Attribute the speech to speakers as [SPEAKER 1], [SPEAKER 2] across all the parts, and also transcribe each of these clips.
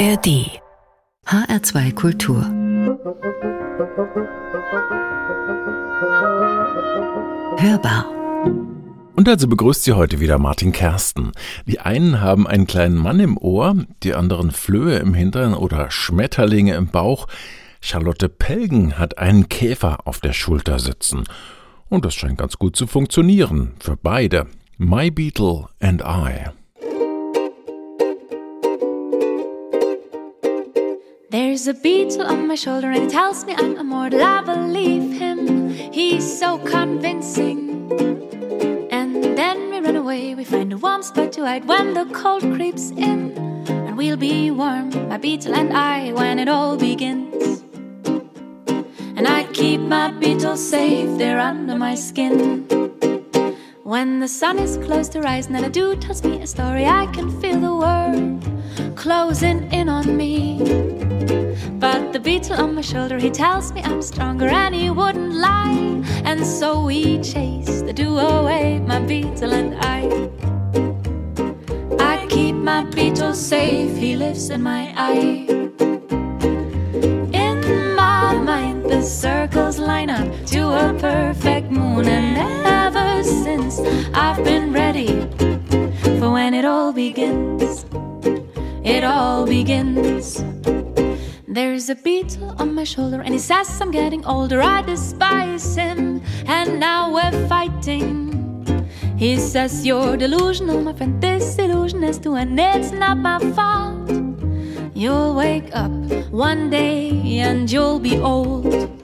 [SPEAKER 1] ARD HR2 Kultur Hörbar
[SPEAKER 2] und also begrüßt Sie heute wieder Martin Kersten. Die einen haben einen kleinen Mann im Ohr, die anderen Flöhe im Hintern oder Schmetterlinge im Bauch. Charlotte Pelgen hat einen Käfer auf der Schulter sitzen. Und das scheint ganz gut zu funktionieren für beide. My Beetle and I.
[SPEAKER 3] There's a beetle on my shoulder and he tells me I'm immortal. I believe him, he's so convincing. And then we run away, we find a warm spot to hide when the cold creeps in. And we'll be warm, my beetle and I, when it all begins. And I keep my beetle safe there under my skin. When the sun is close to rising and a dude tells me a story, I can feel the world closing in on me. But the beetle on my shoulder, he tells me I'm stronger and he wouldn't lie. And so we chase the dew away, my beetle and I. I keep my beetle safe, he lives in my eye. In my mind, the circles line up to a perfect moon, and ever since I've been ready for when it all begins it all begins. There's a beetle on my shoulder, and he says I'm getting older. I despise him, and now we're fighting. He says you're delusional, my friend. This illusion is to end. It's not my fault. You'll wake up one day and you'll be old.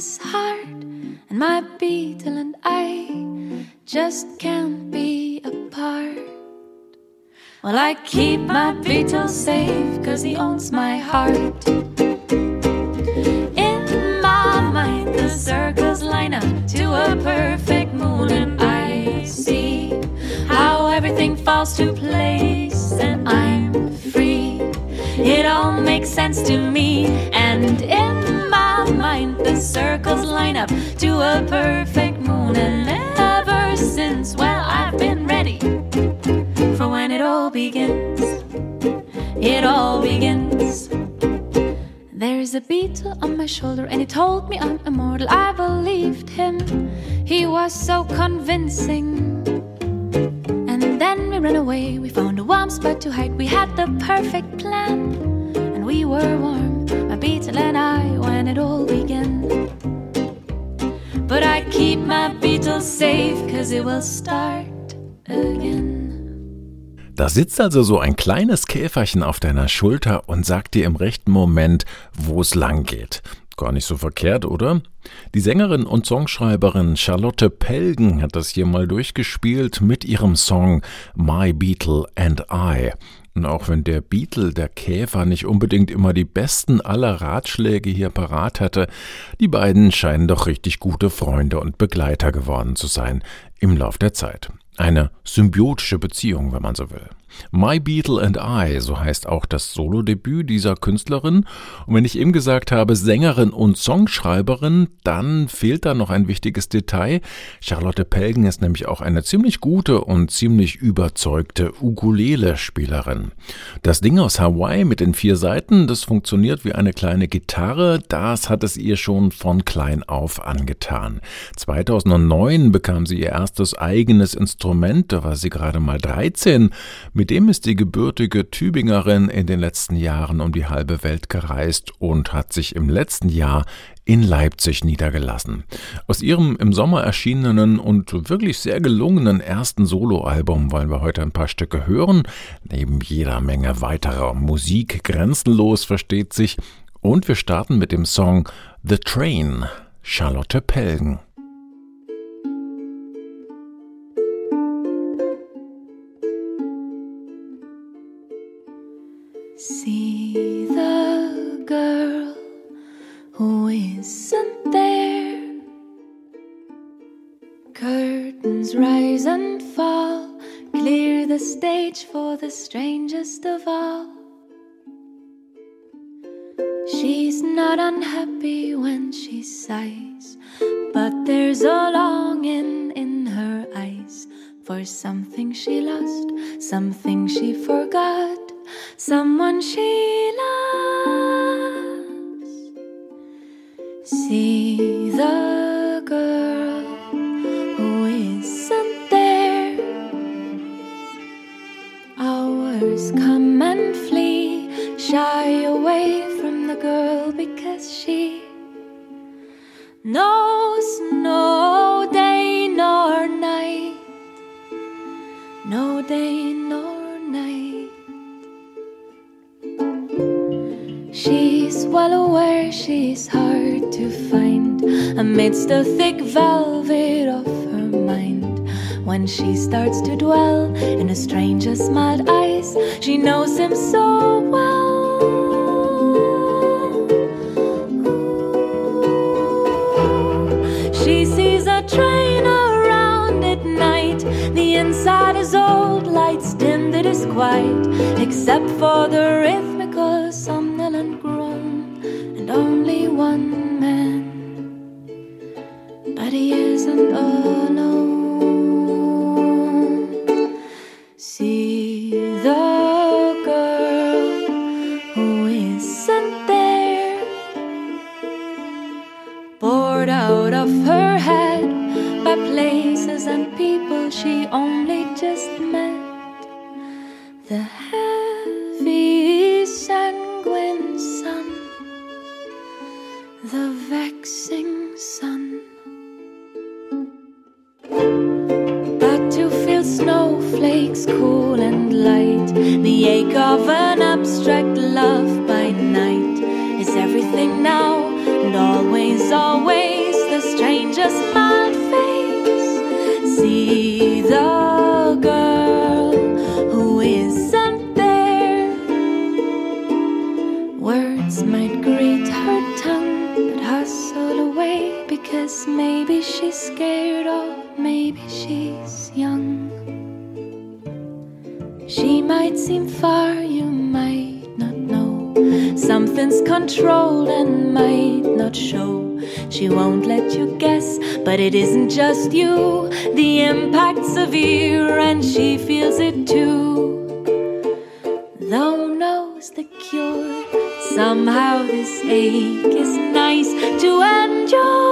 [SPEAKER 3] Is hard, and my beetle and I just can't be apart. Well, I keep my beetle safe, cause he owns my heart. In my mind, the circles line up to a perfect moon, and I see how everything falls to place, and I'm free. It all makes sense to me, and in mind, the circles line up to a perfect moon, and ever since, well, I've been ready for when it all begins. It all begins. There's a beetle on my shoulder, and he told me I'm immortal. I believed him, he was so convincing. And then we ran away, we found a warm spot to hide. We had the perfect plan, we were warm, my beetle and I, when it all began. But I keep my beetle safe, cause it will start again.
[SPEAKER 2] Da sitzt also so ein kleines Käferchen auf deiner Schulter und sagt dir im rechten Moment, wo es lang geht. Gar nicht so verkehrt, oder? Die Sängerin und Songschreiberin Charlotte Pelgen hat das hier mal durchgespielt mit ihrem Song My Beetle and I. Und auch wenn der Beetle, der Käfer, nicht unbedingt immer die besten aller Ratschläge hier parat hatte, die beiden scheinen doch richtig gute Freunde und Begleiter geworden zu sein im Lauf der Zeit. Eine symbiotische Beziehung, wenn man so will. My Beetle and I, so heißt auch das Solodebüt dieser Künstlerin. Und wenn ich eben gesagt habe, Sängerin und Songschreiberin, dann fehlt da noch ein wichtiges Detail. Charlotte Pelgen ist nämlich auch eine ziemlich gute und ziemlich überzeugte Ukulele-Spielerin. Das Ding aus Hawaii mit den vier Seiten, das funktioniert wie eine kleine Gitarre, das hat es ihr schon von klein auf angetan. 2009 bekam sie ihr erstes eigenes Instrument, da war sie gerade mal 13. Mit dem ist die gebürtige Tübingerin in den letzten Jahren um die halbe Welt gereist und hat sich im letzten Jahr in Leipzig niedergelassen. Aus ihrem im Sommer erschienenen und wirklich sehr gelungenen ersten Soloalbum wollen wir heute ein paar Stücke hören, neben jeder Menge weiterer Musik grenzenlos versteht sich, und wir starten mit dem Song The Train, Charlotte Pelgen.
[SPEAKER 3] See the girl who isn't there. Curtains rise and fall, clear the stage for the strangest of all. She's not unhappy when she sighs, but there's a longing in her eyes for something she lost, something she forgot, someone she loves. See the girl who isn't there. Hours come and flee, shy away from the girl because she knows well aware she's hard to find amidst the thick velvet of her mind. When she starts to dwell in a stranger's mild eyes, she knows him so well. She sees a train around at night. The inside is old, lights dimmed, it is quiet, except for the rhythmical, cool and light, the ache of an abstract love by night is everything now and always, always the stranger's mild face. See the controlled and might not show. She won't let you guess, but it isn't just you. The impact's severe, and she feels it too. Though knows the cure, somehow this ache is nice to endure.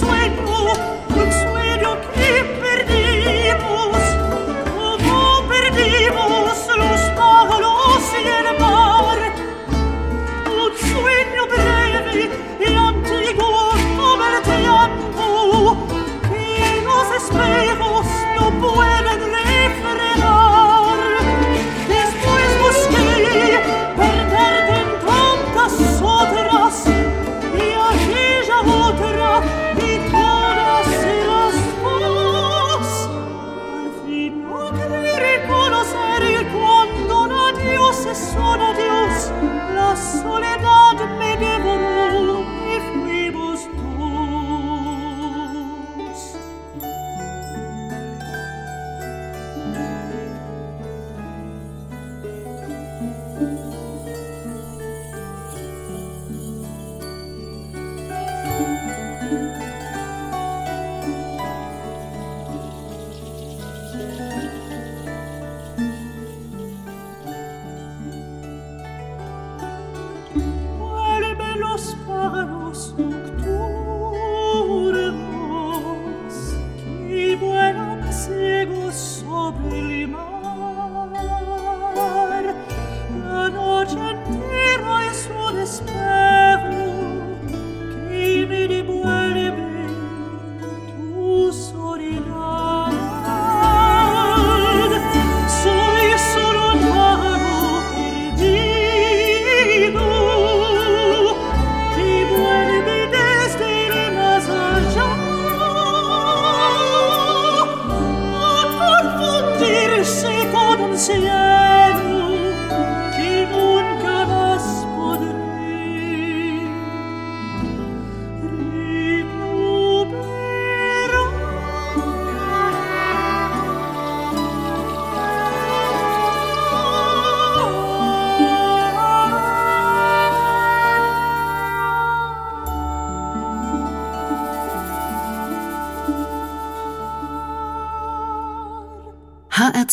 [SPEAKER 4] Todo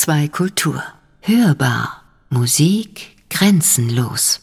[SPEAKER 1] HR2 Kultur. Hörbar. Musik grenzenlos.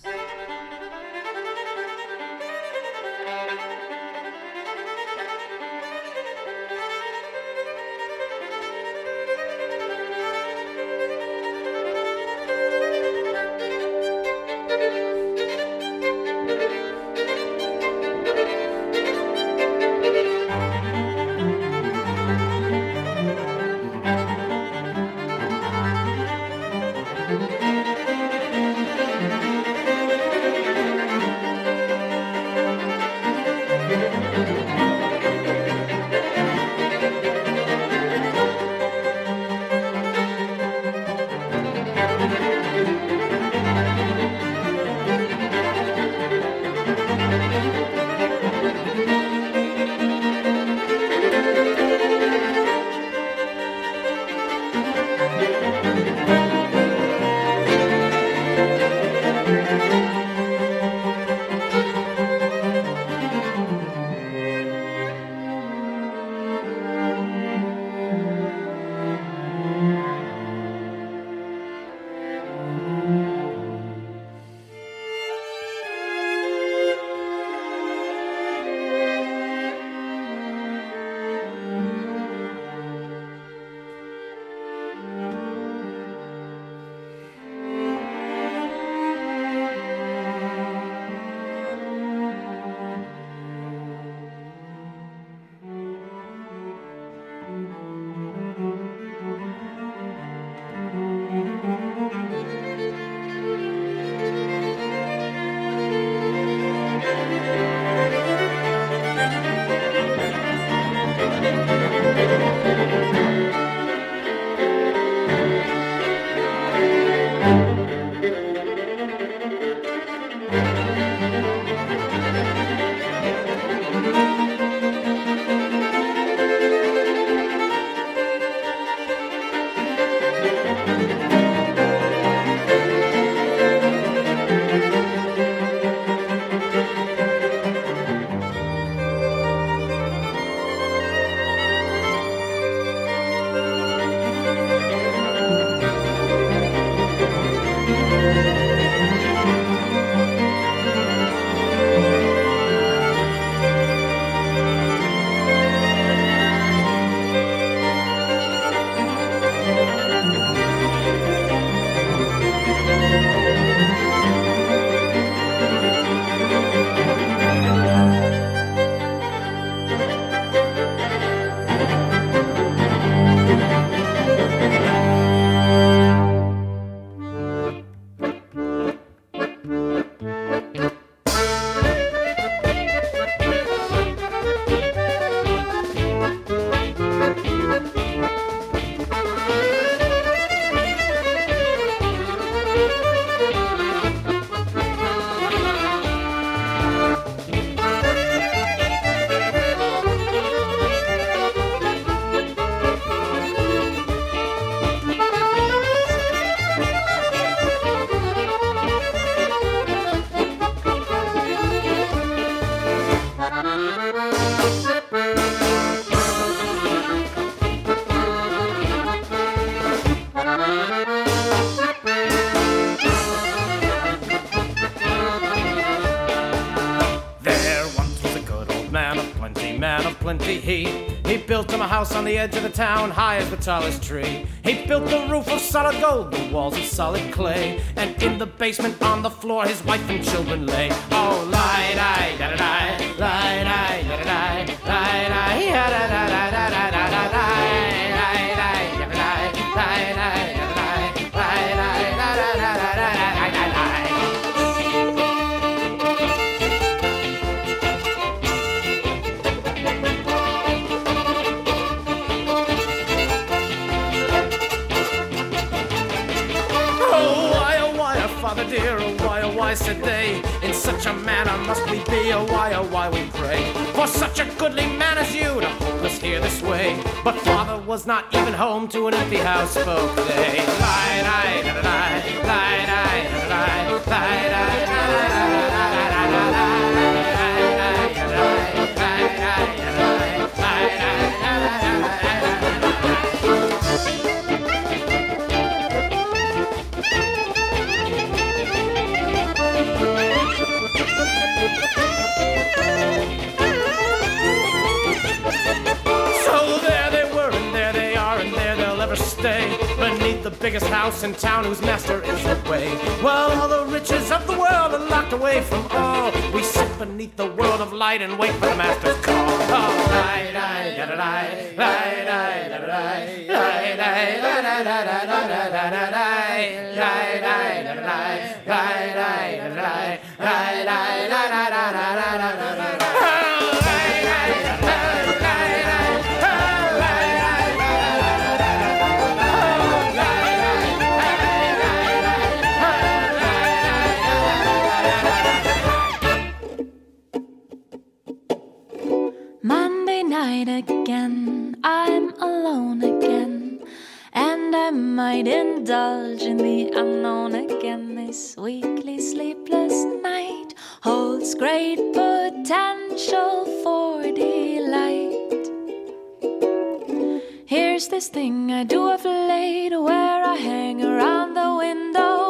[SPEAKER 5] House on the edge of the town, high as the tallest tree. He built the roof of solid gold, the walls of solid clay. And in the basement on the floor, his wife and children lay. Oh, lie, lie, da da da, why said they, in such a manner must we be, oh why, oh why we pray, for such a goodly man as you to hold us here this way. But father was not even home to an empty house, they. Lie, lie, lie, lie, lie, lie, lie, lie, lie, lie, lie, lie, biggest house in town whose master is away. Well, all the riches of the world are locked away from all. We sit beneath the world of light and wait for the master's call. Oh, die, die, da da die, die, die, da da die, die, die, da da da da
[SPEAKER 3] night again, I'm alone again, and I might indulge in the unknown again. This weekly sleepless night holds great potential for delight. Here's this thing I do of late where I hang around the window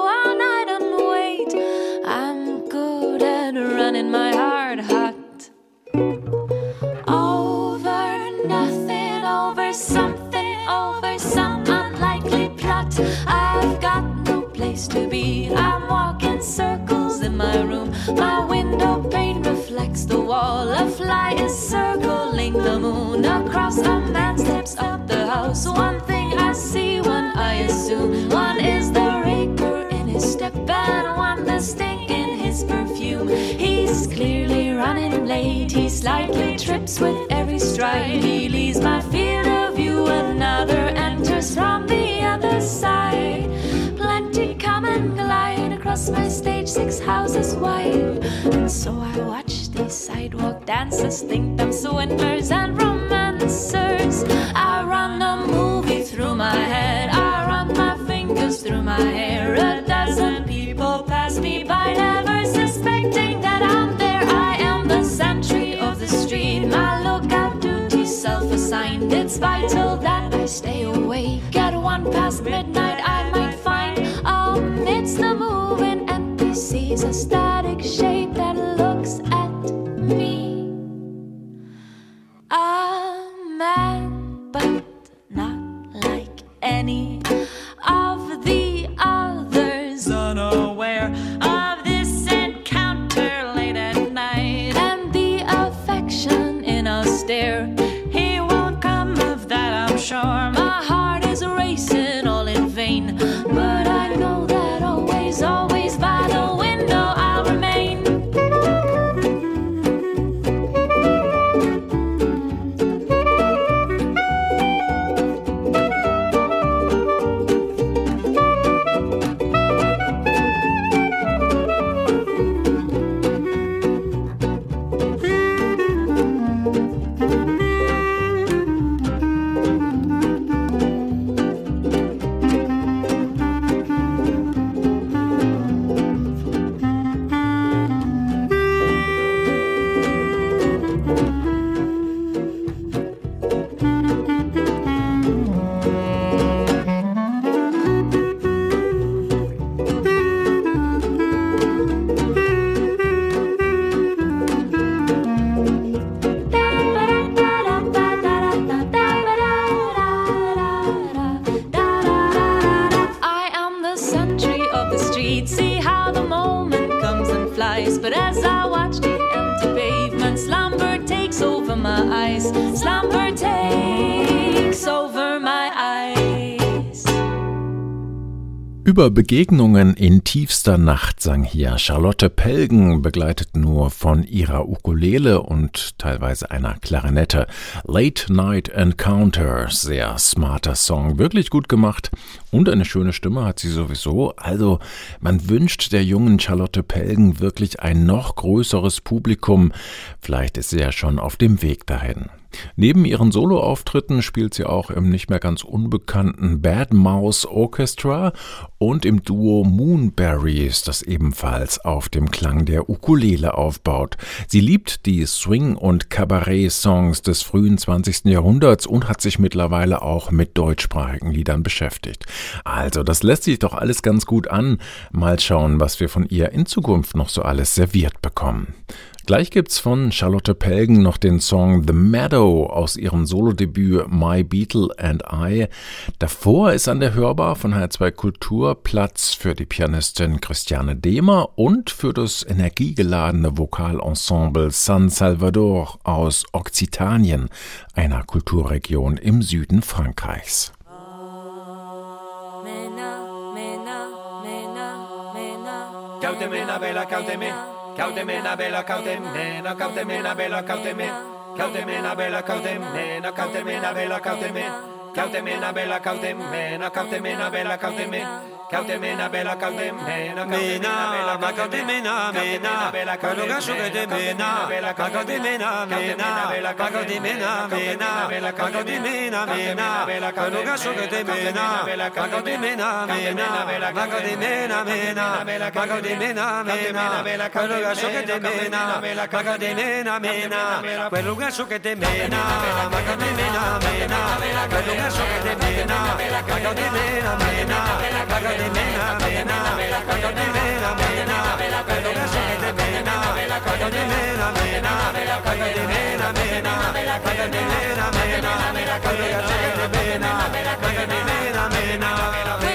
[SPEAKER 3] Across a man steps up the house. One thing I see, one I assume. One is the raker in his step, and one the stink in his perfume. He's clearly running late. He slightly trips with every stride. He leaves my field of view. Another enters from the other side. Plenty come and glide across my stage, six houses wide. And so I watch these sidewalk dancers, think them swindlers and romancers. Vital that I stay awake. At one past midnight,
[SPEAKER 2] Über Begegnungen in tiefster Nacht sang hier Charlotte Pelgen, begleitet nur von ihrer Ukulele und teilweise einer Klarinette. Late Night Encounter, sehr smarter Song, wirklich gut gemacht und eine schöne Stimme hat sie sowieso. Also man wünscht der jungen Charlotte Pelgen wirklich ein noch größeres Publikum. Vielleicht ist sie ja schon auf dem Weg dahin. Neben ihren Soloauftritten spielt sie auch im nicht mehr ganz unbekannten Bad Mouse Orchestra und im Duo Moonberries, das ebenfalls auf dem Klang der Ukulele aufbaut. Sie liebt die Swing- und Kabarett-Songs des frühen 20. Jahrhunderts und hat sich mittlerweile auch mit deutschsprachigen Liedern beschäftigt. Also, das lässt sich doch alles ganz gut an. Mal schauen, was wir von ihr in Zukunft noch so alles serviert bekommen. Gleich gibt's von Charlotte Pelgen noch den Song The Meadow aus ihrem Solodebüt My Beetle and I. Davor ist an der Hörbar von H2 Kultur Platz für die Pianistin Christiane Dehmer und für das energiegeladene Vokalensemble San Salvador aus Okzitanien, einer Kulturregion im Süden Frankreichs.
[SPEAKER 3] Cautemena bella cauteme, cautemena bella cautemena, cautemena bella cauteme, cautemena bella cautemena, Cautemena, mena, bella, cautemena, mena, bella, mena, bella, cautemena,
[SPEAKER 6] mena, bella, mena, bella, cautemena, mena, mena, cautemena, mena, bella, cautemena, mena, bella, cautemena, mena, mena, bella, cautemena, mena, mena, cautemena, mena, mena, mena, mena, bella, cautemena, mena, mena, mena, mena, mena, mena, bella, cautemena, mena, mena, mena, mena, mena, mena, bella, cautemena, mena, mena, mena,
[SPEAKER 7] de mena, cayo de mena, mena, cayo de mena, mena, cayo de mena, mena, cayo de mena, cayo de mena, mena, cayo de mena, mena, cayo de mena, mena, cayo de mena, mena, cayo de mena, mena,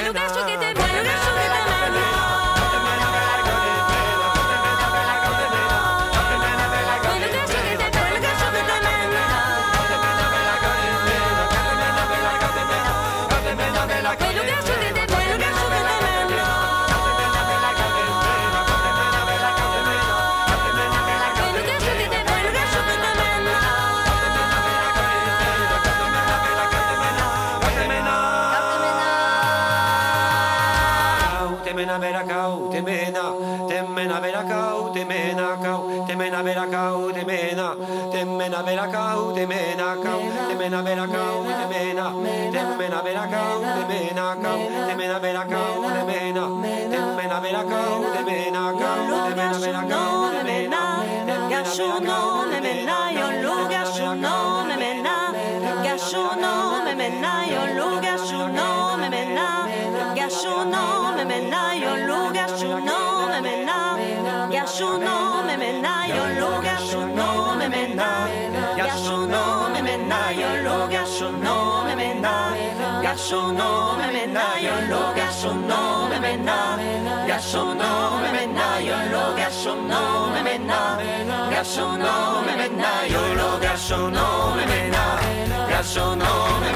[SPEAKER 7] gascio no me mena, io lo gascio no me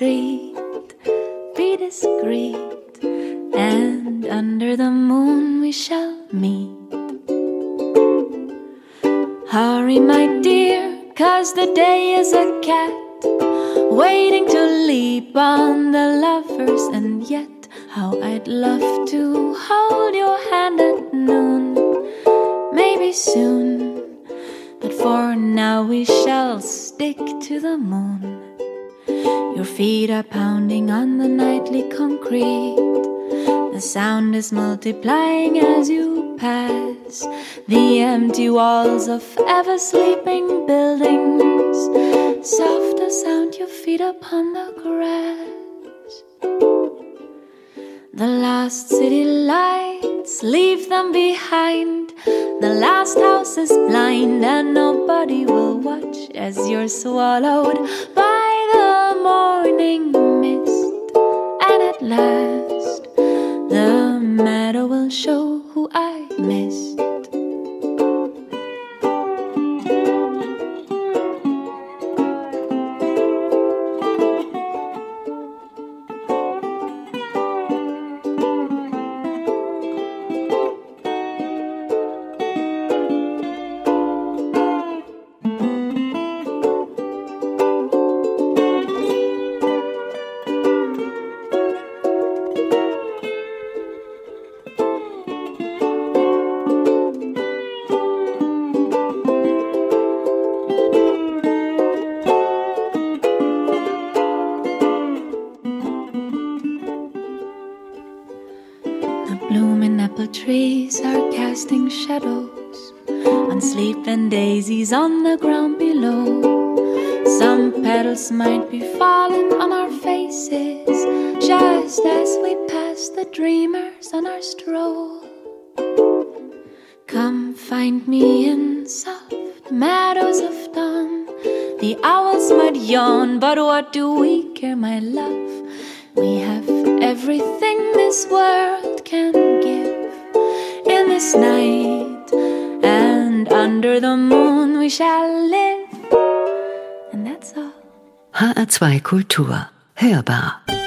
[SPEAKER 3] street. Be discreet, and under the moon we shall meet. Hurry, my dear, cause the day is a cat waiting to leap on the lovers, and yet how I'd love to hold your hand at noon. Maybe soon, but for now we shall stick to the moon. Your feet are pounding on the nightly concrete. The sound is multiplying as you pass the empty walls of ever sleeping buildings. Softer sound your feet upon the grass. The last city lights, leave them behind. The last house is blind, and nobody will watch as you're swallowed by morning mist. And at last, the meadow will show who I missed. Come find me in soft meadows of dawn. The owls might yawn, but what do we care, my love? We have everything this world can give in this night, and under the moon we shall live. And that's all.
[SPEAKER 1] HR2 Kultur. Hörbar.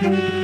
[SPEAKER 8] Da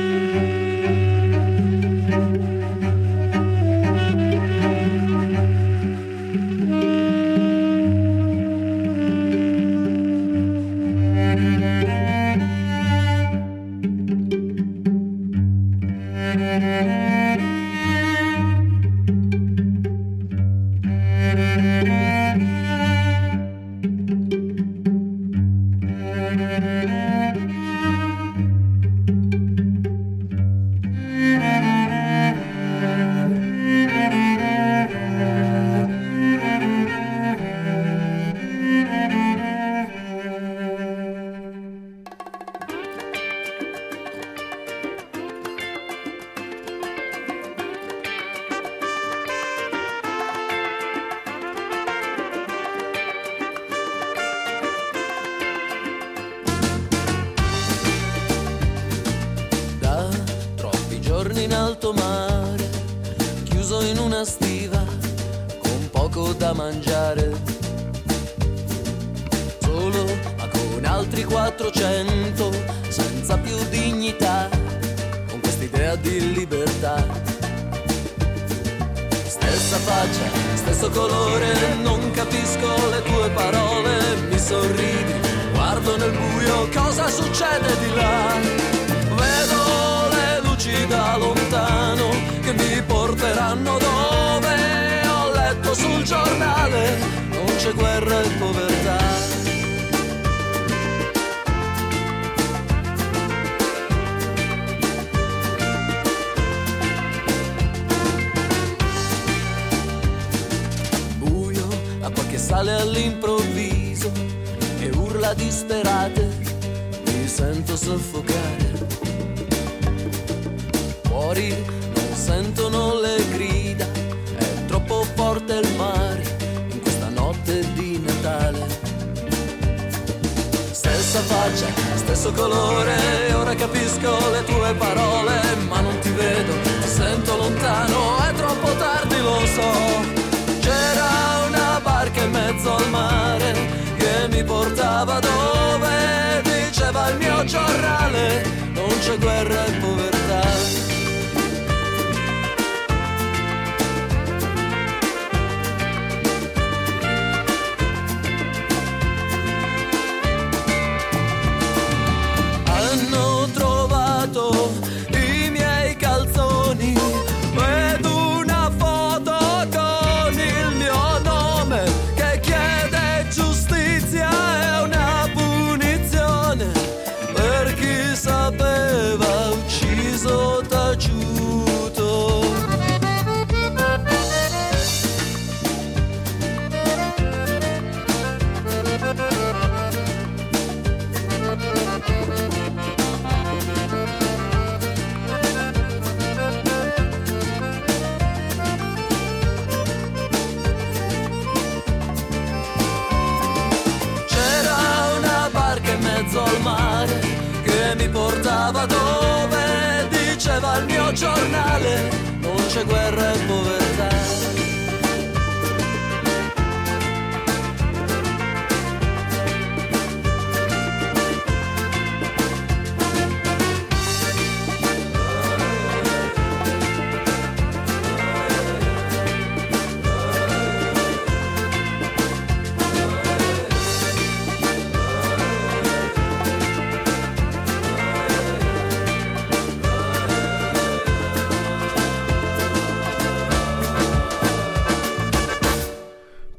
[SPEAKER 8] sale all'improvviso e urla disperate, mi sento soffocare. Fuori non sentono le grida, è troppo forte il mare in questa notte di Natale. Stessa faccia, stesso colore, ora capisco le tue parole, ma non ti vedo, ti sento lontano, è troppo tardi, lo so. C'era barca in mezzo al mare che mi portava dove diceva il mio giornale, non c'è guerra e povertà. Portava dove diceva il mio giornale non c'è guerra e povertà.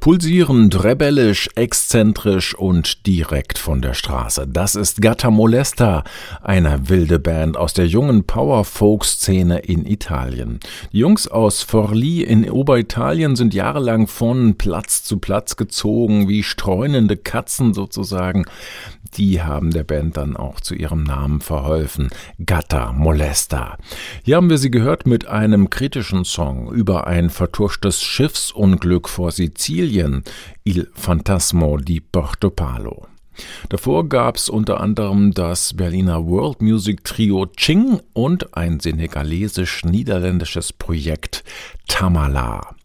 [SPEAKER 2] Pulsierend, rebellisch, exzentrisch und direkt von der Straße. Das ist Gatta Molesta, eine wilde Band aus der jungen Power-Folk-Szene in Italien. Die Jungs aus Forlì in Oberitalien sind jahrelang von Platz zu Platz gezogen, wie streunende Katzen sozusagen. Die haben der Band dann auch zu ihrem Namen verholfen. Gatta Molesta. Hier haben wir sie gehört mit einem kritischen Song über ein vertuschtes Schiffsunglück vor Sizilien. Il Fantasmo di Portopalo. Davor gab's unter anderem das Berliner World Music Trio Ching und ein senegalesisch-niederländisches Projekt Tamala.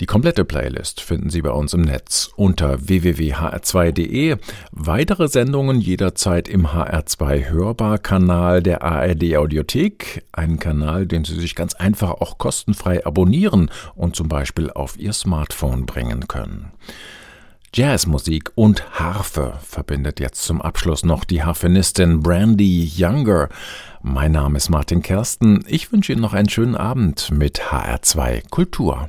[SPEAKER 2] Die komplette Playlist finden Sie bei uns im Netz unter www.hr2.de. Weitere Sendungen jederzeit im HR2 Hörbar-Kanal der ARD Audiothek, einen Kanal, den Sie sich ganz einfach auch kostenfrei abonnieren und zum Beispiel auf Ihr Smartphone bringen können. Jazzmusik und Harfe verbindet jetzt zum Abschluss noch die Harfenistin Brandy Younger. Mein Name ist Martin Kersten. Ich wünsche Ihnen noch einen schönen Abend mit HR2 Kultur.